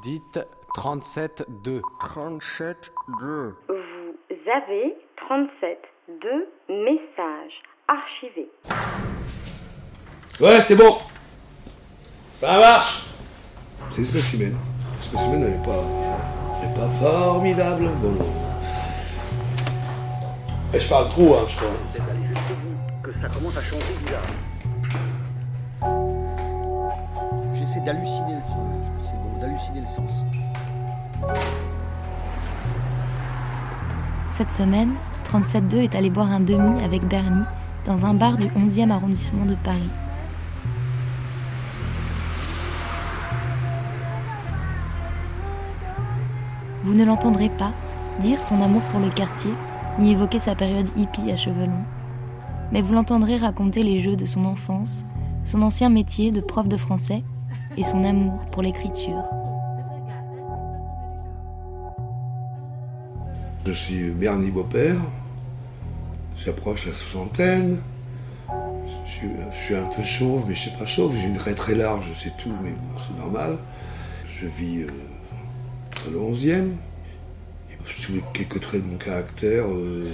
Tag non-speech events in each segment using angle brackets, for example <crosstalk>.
Dites 37-2. 37-2. Vous avez 37 deux messages archivés. Ouais, c'est bon. Ça marche. C'est spécimen. Spécimen n'est pas, n'est pas formidable. Bon. Et je parle trop, hein, je crois. que ça commence à changer bizarre. J'essaie d'halluciner le bon, d'halluciner le sens. Cette semaine, 37.2 est allé boire un demi avec Bernie dans un bar du 11e arrondissement de Paris. Vous ne l'entendrez pas dire son amour pour le quartier, ni évoquer sa période hippie à cheveux longs. Mais vous l'entendrez raconter les jeux de son enfance, son ancien métier de prof de français et son amour pour l'écriture. Je suis Bernie Beaupère, j'approche la soixantaine, je, suis un peu chauve, mais je ne suis pas chauve, j'ai une raie très large, c'est tout, mais bon, c'est normal. Je vis euh, dans le 11e, je suis quelques traits de mon caractère, euh,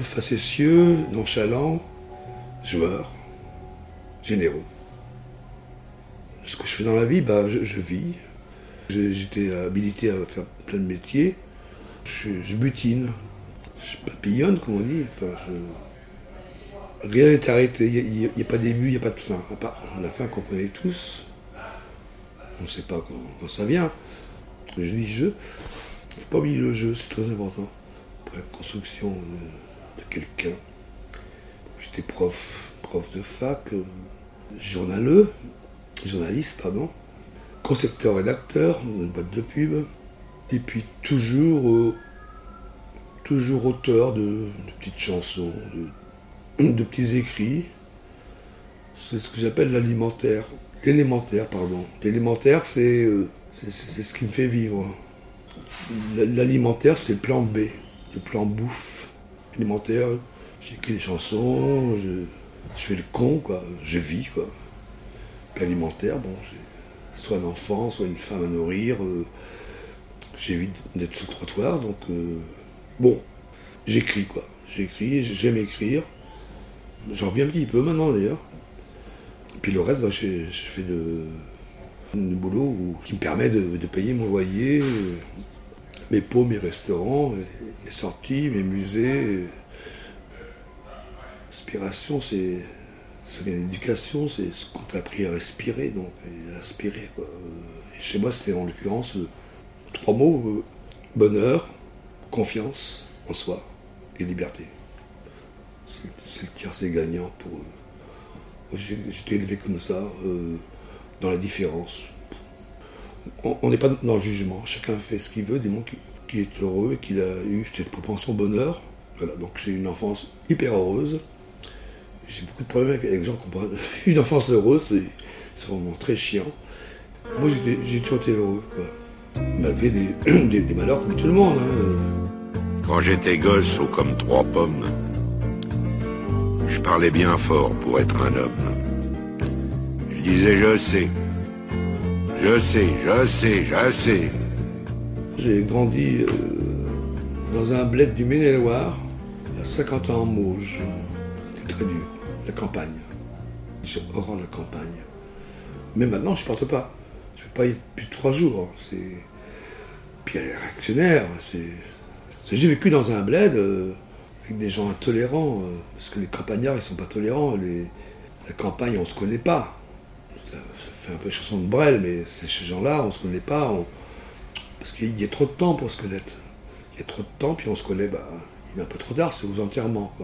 facétieux, nonchalant, joueur, généreux. Ce que je fais dans la vie, bah, je vis. J'étais habilité à faire plein de métiers je, butine, je papillonne, comme on dit. Rien n'est arrêté, il n'y a, pas de début, il n'y a pas de fin. La fin qu'on connaît tous, on ne sait pas quand, ça vient. Je dis je, il ne faut pas oublier le jeu, c'est très important la construction de, quelqu'un. J'étais prof, prof de fac, euh, journaleux, journaliste, pardon, concepteur-rédacteur une boîte de pub, et puis toujours, euh, toujours auteur de, petites chansons, de, petits écrits. C'est ce que j'appelle l'alimentaire. L'élémentaire, pardon. L'élémentaire, c'est euh, ce qui me fait vivre. L'alimentaire, c'est le plan B, le plan bouffe. Alimentaire, j'écris des chansons, je, fais le con. Je vis, quoi. Alimentaire, bon, soit un enfant, soit une femme à nourrir. Euh, j'évite d'être le trottoir, donc euh, bon, j'écris quoi. J'écris, j'aime écrire. J'en reviens un petit peu maintenant d'ailleurs. Puis le reste, bah, je, fais de, boulot qui me permet de, payer mon loyer, mes pots, mes restaurants, mes sorties, mes musées. L'inspiration, c'est l'éducation, c'est ce qu'on t'a appris à respirer, donc à aspirer. Et chez moi, c'était en l'occurrence Trois mots, euh, bonheur, confiance en soi et liberté. C'est le tiercé gagnant pour eux. J'étais élevé comme ça, euh, dans la différence. On n'est pas dans le jugement, chacun fait ce qu'il veut, du qu'il est heureux et qu'il a eu cette propension au bonheur. Donc j'ai une enfance hyper heureuse. J'ai beaucoup de problèmes avec les gens qui ont <laughs> une enfance heureuse, c'est vraiment très chiant. Moi j'ai toujours été heureux. Quoi malgré <clears throat> des, des, malheurs comme tout le monde. Hein. Quand j'étais gosse, haut comme trois pommes, je parlais bien fort pour être un homme. Je disais je sais, je sais, je sais, je sais. J'ai grandi euh, dans un bled du Maine-et-Loire, à 50 ans en Mauge. C'était très dur, la campagne. J'ai horreur de la campagne. Mais maintenant, je ne porte pas pas plus de trois jours. C'est... Puis elle est réactionnaire. C'est... J'ai vécu dans un bled euh, avec des gens intolérants, euh, parce que les campagnards, ils sont pas tolérants. La campagne, on se connaît pas. Ça, fait un peu chanson de Brel, mais ces gens-là, on se connaît pas. Parce qu'il y a trop de temps pour se connaître. Il y a trop de temps, puis on se connaît, bah, il est un peu trop tard, c'est aux enterrements.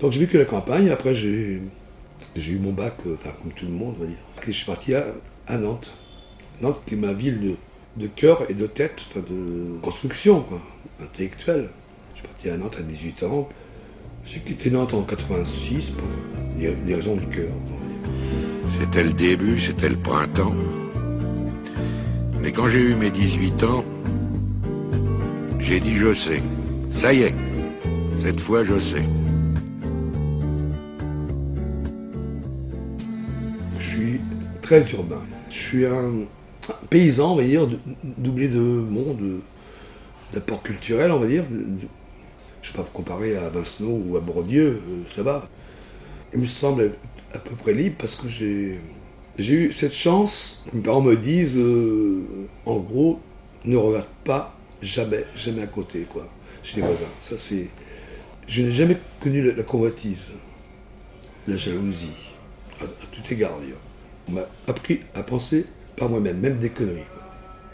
Donc j'ai vécu la campagne, après j'ai, eu mon bac, euh, enfin comme tout le monde, on va dire. Et je suis parti à Nantes. Nantes qui est ma ville de, cœur et de tête, enfin de construction, quoi, intellectuelle. Je suis parti à Nantes à 18 ans. J'ai quitté Nantes en 86 pour des, raisons de cœur. C'était le début, c'était le printemps. Mais quand j'ai eu mes 18 ans, j'ai dit je sais. Ça y est, cette fois je sais. Très urbain. Je suis un, paysan, on va dire, doublé de monde, d'apport culturel, on va dire. Je ne sais pas comparer à Vincenot ou à Bourdieu, ça va. Il me semble à peu près libre parce que j'ai eu cette chance. Mes parents me disent, euh, en gros, ne regarde pas jamais, jamais à côté, quoi, chez les voisins. Ça, c'est. Je n'ai jamais connu la, convoitise, la jalousie, à, tout égard, d'ailleurs. On m'a appris à penser par moi-même, même des conneries.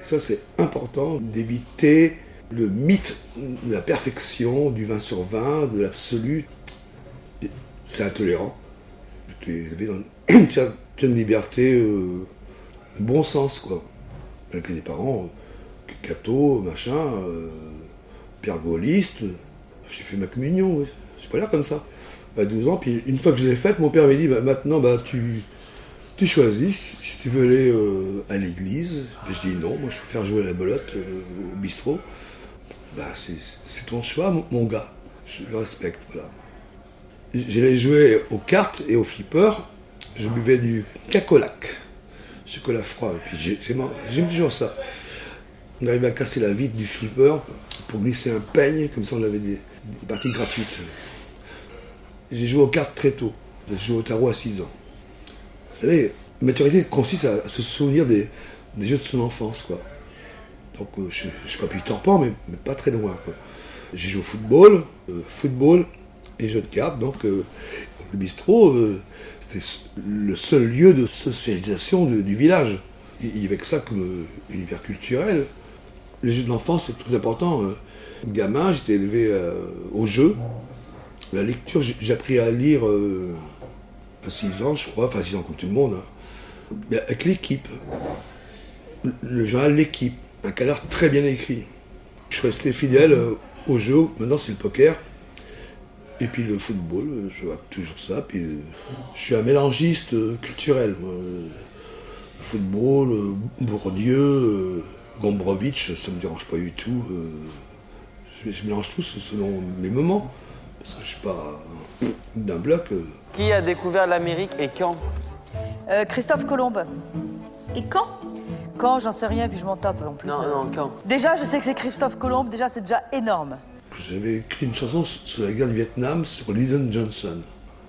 Et ça, c'est important d'éviter le mythe de la perfection, du 20 sur 20, de l'absolu. C'est intolérant. J'étais élevé dans une <clears throat> certaine liberté, euh, bon sens, quoi. Avec des parents, euh, catho, machin, euh, père gaulliste. J'ai fait ma communion, j'ai pas l'air comme ça. À 12 ans, puis une fois que je l'ai faite, mon père m'a dit bah, maintenant, bah, tu, tu choisis si tu veux aller euh, à l'église. Je dis non, moi je préfère jouer à la belote au bistrot. Bah, c'est ton choix, mon, gars. Je le respecte, voilà. J'allais jouer aux cartes et aux flippers je buvais du cacolac, chocolat froid. Et puis j'aime toujours ça. On arrivait à casser la vitre du flipper pour glisser un peigne, comme ça on avait des, parties gratuites. J'ai joué aux cartes très tôt. J'ai joué au tarot à 6 ans. Vous savez, maturité consiste à, se souvenir des, jeux de son enfance, quoi. Donc euh, je ne suis pas Pan, mais, pas très loin, J'ai joué au football, euh, football et jeux de cartes, donc euh, le bistrot, c'était le seul lieu de socialisation du village. Il y avait que ça comme univers culturel. Les jeux de l'enfance, c'est très important. Euh. Gamin, j'étais élevé au jeu. La lecture, j'ai appris à lire à 6 ans, je crois, enfin 6 ans comme tout le monde, hein. mais avec l'équipe. Le journal L'équipe, un canard très bien écrit. Je suis resté fidèle au jeu, maintenant c'est le poker. Et puis le football, je vois toujours ça. Puis je suis un mélangiste culturel. Football, Bourdieu, Gombrowicz, ça ne me dérange pas du tout. Je, mélange tout selon mes moments. Parce que je ne suis pas d'un bloc. Qui a découvert l'Amérique et quand? Euh, Christophe Colomb. Et quand? Quand, j'en sais rien, puis je m'en tape en plus. Non, non, quand? Déjà, je sais que c'est Christophe Colomb, déjà, c'est déjà énorme. J'avais écrit une chanson sur la guerre du Vietnam, sur Lyndon Johnson.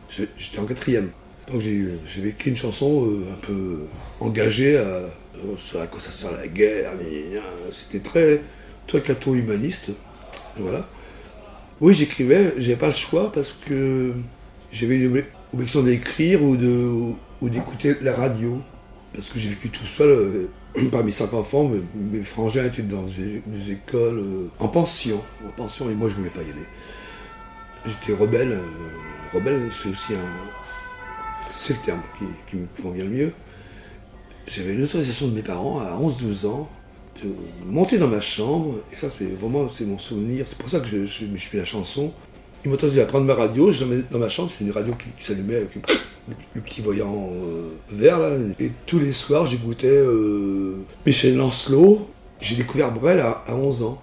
J'étais en quatrième. Donc j'avais écrit une chanson euh, un peu engagée à, sur à quoi ça sert la guerre. C'était très, très catho-humaniste. Voilà. Oui, j'écrivais, j'avais pas le choix parce que j'avais l'obligation d'écrire ou d'écouter la radio. Parce que j'ai vécu tout seul euh, <clears throat> parmi cinq enfants, mes, frangins étaient dans des, écoles euh, en pension, en pension, et moi je voulais pas y aller. J'étais rebelle. Euh, rebelle, c'est aussi un. C'est le terme qui, me convient le mieux. J'avais l'autorisation de mes parents à 11-12 ans de monter dans ma chambre, et ça c'est vraiment c'est mon souvenir, c'est pour ça que je, je suis mis la chanson. Ils m'autorisaient à prendre ma radio, je dans ma chambre, c'est une radio qui, s'allumait avec le petit voyant euh, vert là. Et tous les soirs, j'écoutais euh, Michel Lancelot. J'ai découvert Brel à, 11 ans.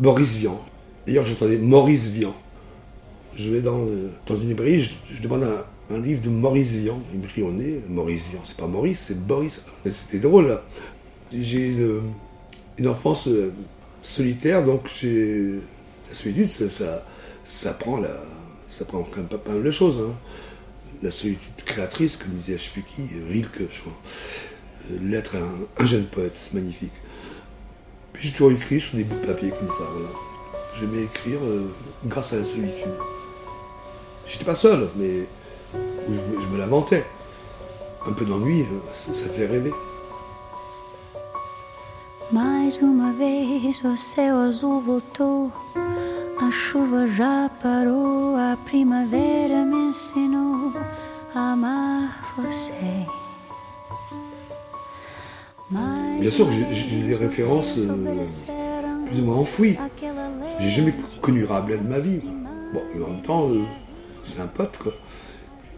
Maurice Vian. D'ailleurs, j'entendais Maurice Vian. Je vais dans, euh, dans une librairie, je, demande un, livre de Maurice Vian. Il me on est Maurice Vian. C'est pas Maurice, c'est Boris. Mais c'était drôle là. J'ai une, enfance solitaire, donc la solitude, ça, ça, prend la, ça prend quand même pas, mal de choses. Hein la solitude créatrice, comme disait je Rilke, je crois. Euh, l'être un, un, jeune poète, c'est magnifique. J'ai toujours écrit sur des bouts de papier comme ça, voilà. J'aimais écrire euh, grâce à la solitude. J'étais pas seul, mais je, me lamentais. Un peu d'ennui, euh, ça, ça fait rêver. Mais uma vez o céu azul voltou, a chuva já parou, a primavera me ensinou Bien sûr, j'ai des références euh, plus ou moins enfouies. J'ai jamais connu Rabelais de ma vie. Bon, mais en même temps, euh, c'est un pote, quoi.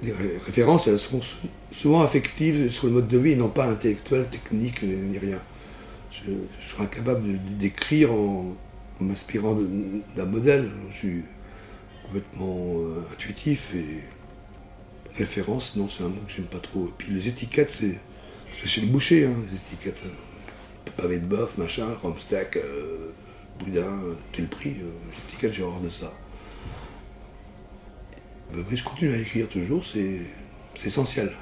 Les références, elles sont souvent affectives sur le mode de vie et non pas intellectuelles, techniques, ni rien. Je, serais incapable de, décrire en, m'inspirant d'un modèle. Je suis complètement euh, intuitif et Référence, non, c'est un mot que j'aime pas trop. Et puis les étiquettes, c'est, C'est chez le boucher, hein, les étiquettes. euh, Pavé de bœuf, machin, rhum steak, euh, boudin, tel prix. euh, les étiquettes, j'ai horreur de ça. Mais je continue à écrire toujours, c'est c'est essentiel.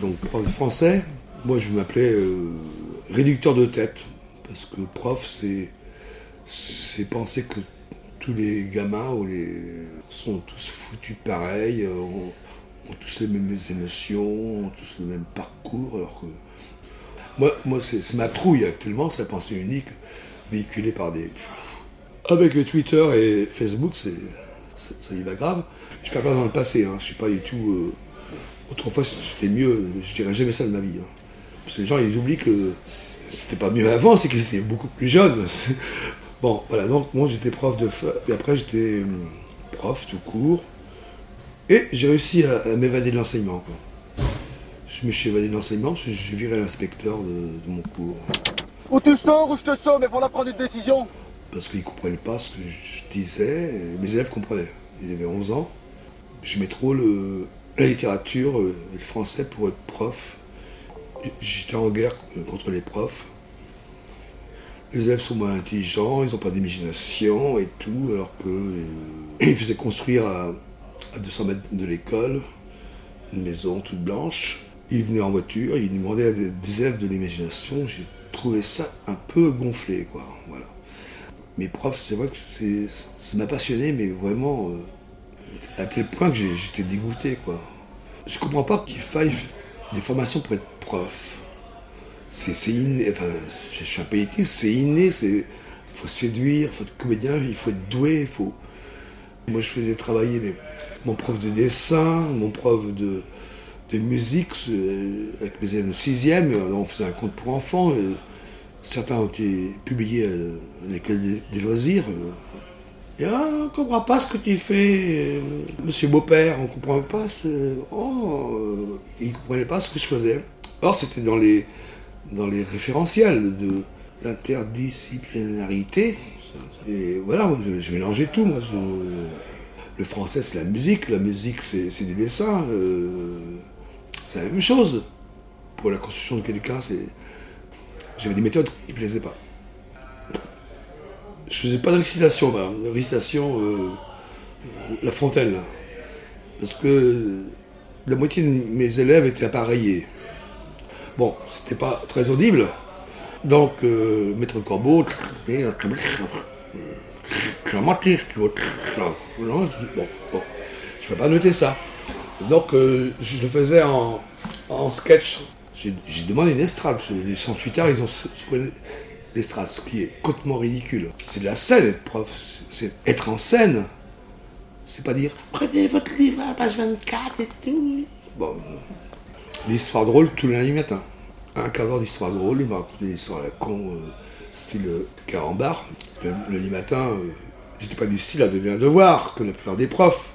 Donc, prof français, moi je m'appelais réducteur de tête. Parce que prof, c'est c'est penser que tous les gamins ou les, sont tous foutus pareil, ont, tous les mêmes émotions, ont tous le même parcours, alors que moi, moi c'est ma trouille actuellement, c'est la pensée unique véhiculée par des... Avec Twitter et Facebook, c'est ça, y va grave. Je perds pas dans le passé, hein, je suis pas du tout... euh, autrefois c'était mieux, je dirais jamais ça de ma vie. hein. Parce que les gens ils oublient que c'était pas mieux avant, c'est qu'ils étaient beaucoup plus jeunes. <laughs> Bon, voilà, donc moi j'étais prof de fa- puis après j'étais hum, prof tout court. Et j'ai réussi à, à m'évader de l'enseignement. Je me suis évadé de l'enseignement parce que j'ai viré l'inspecteur de, de mon cours. Ou tu sors ou je te sors, mais il faudra prendre une décision. Parce qu'ils ne comprenaient pas ce que je disais. et mes élèves comprenaient. Ils avaient 11 ans. J'aimais trop le, la littérature euh, et le français pour être prof. J'étais en guerre contre les profs. Les élèves sont moins intelligents, ils n'ont pas d'imagination et tout, alors que euh, ils faisaient construire à, à 200 mètres de l'école une maison toute blanche. Ils venaient en voiture, ils demandaient à des, élèves de l'imagination. J'ai trouvé ça un peu gonflé, quoi. Voilà. Mes profs, c'est vrai que c'est, ça m'a passionné, mais vraiment euh, à tel point que j'étais dégoûté, quoi. Je comprends pas qu'il faille des formations pour être prof. C'est inné, enfin, je suis un peu c'est inné, c'est, il faut séduire, il faut être comédien, il faut être doué, il faut... Moi, je faisais travailler mon prof de dessin, mon prof de, de musique, euh, avec mes élèves de sixième, euh, on faisait un conte pour enfants, euh, certains ont été publiés à l'école des, des loisirs. Ah, on ne comprend pas ce que tu fais, euh, monsieur Beau-Père, on ne comprend pas ce... Oh, euh, il ne comprenait pas ce que je faisais. Or, c'était dans les, dans les référentiels de l'interdisciplinarité. Et voilà, je, mélangeais tout. Moi, le français, c'est la musique, la musique, c'est du dessin. euh, c'est la même chose. Pour la construction de quelqu'un. J'avais des méthodes qui ne plaisaient pas. Je faisais pas de récitation, récitation, euh, la fontaine, là. Parce que la moitié de mes élèves étaient appareillés. Bon, c'était pas très audible. Donc, euh, Maître Corbeau, mentir, tu dis, bon, je peux pas noter ça. Donc, euh, je le faisais en, sketch. J'ai demandé une estrade, les 108 arts, ils ont ce- qui est complètement ridicule. C'est de la scène, être prof. C'est être en scène. C'est pas dire prenez votre livre à la page 24 et tout. Bon, l'histoire drôle tous les lundis matin. Un quart d'heure d'histoire drôle, il m'a raconté des histoires à la con, euh, style euh, carambar. Le lundi matin, euh, j'étais pas du style à donner un devoir, comme la plupart des profs.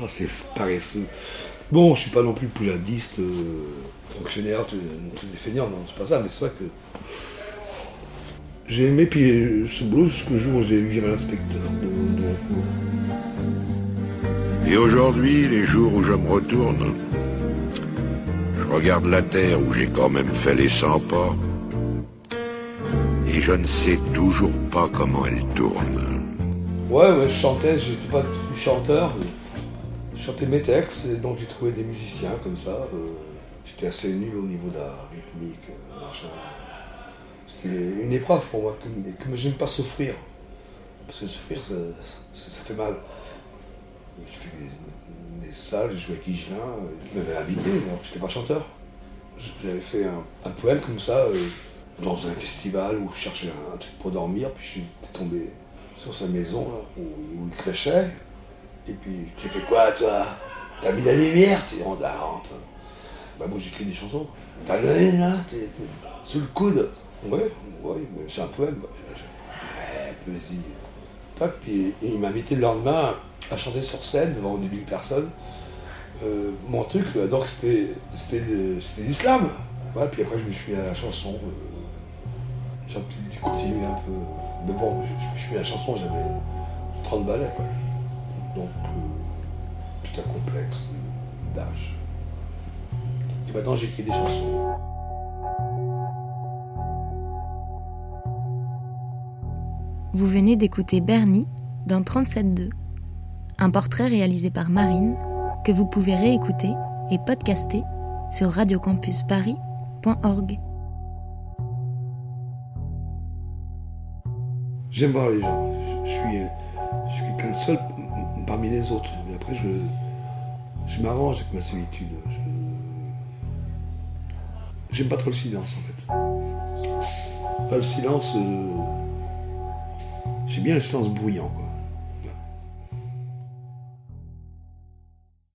Ah, c'est paresseux. Bon, je suis pas non plus pouladiste, euh, fonctionnaire, tous des feignants, non, c'est pas ça, mais c'est vrai que. J'ai aimé puis euh, ce boulot jusqu'au jour où j'ai viré l'inspecteur de, de mon cours. Et aujourd'hui, les jours où je me retourne, je regarde la terre où j'ai quand même fait les 100 pas, et je ne sais toujours pas comment elle tourne. Ouais, ouais, je chantais, j'étais pas du chanteur. Je chantais mes textes, et donc j'ai trouvé des musiciens comme ça. euh, J'étais assez nul au niveau de la rythmique, euh, machin. C'était une épreuve pour moi, et comme j'aime pas souffrir. Parce que souffrir, ça, fait mal. J'ai fait des, salles, j'ai joué avec Higelin, euh, qui m'avait invité, alors que j'étais pas chanteur. J'avais fait un, poème comme ça, euh, dans un festival où je cherchais un, truc pour dormir, puis je suis tombé sur sa maison, là, où, il crachait. Et puis, tu fais quoi, toi? T'as mis la lumière? Tu rentres, ah, rentre. Bah, moi, j'écris des chansons. T'as l'œil, là T'es t'es sous le coude Ouais, ouais, mais c'est un poème. Je- je- Ouais, poésie. Tac, puis il m'a invité le lendemain à chanter sur scène devant 10 000 personnes. Euh, mon truc, donc c'était l'islam. Ouais, puis après, je me suis mis à la chanson. Euh, j'ai pu continuer un peu. Mais bon, je, je me suis mis à la chanson, j'avais 30 ballets, quoi. Donc, euh, tout un complexe d'âge. Et maintenant, j'écris des chansons. Vous venez d'écouter Bernie dans 37.2, un portrait réalisé par Marine que vous pouvez réécouter et podcaster sur radiocampusparis.org. J'aime voir les gens. Je, suis, quelqu'un de seul parmi les autres. Mais après, je, je m'arrange avec ma solitude. J'aime pas trop le silence, en fait. Enfin, le silence... euh, J'aime bien le silence bruyant.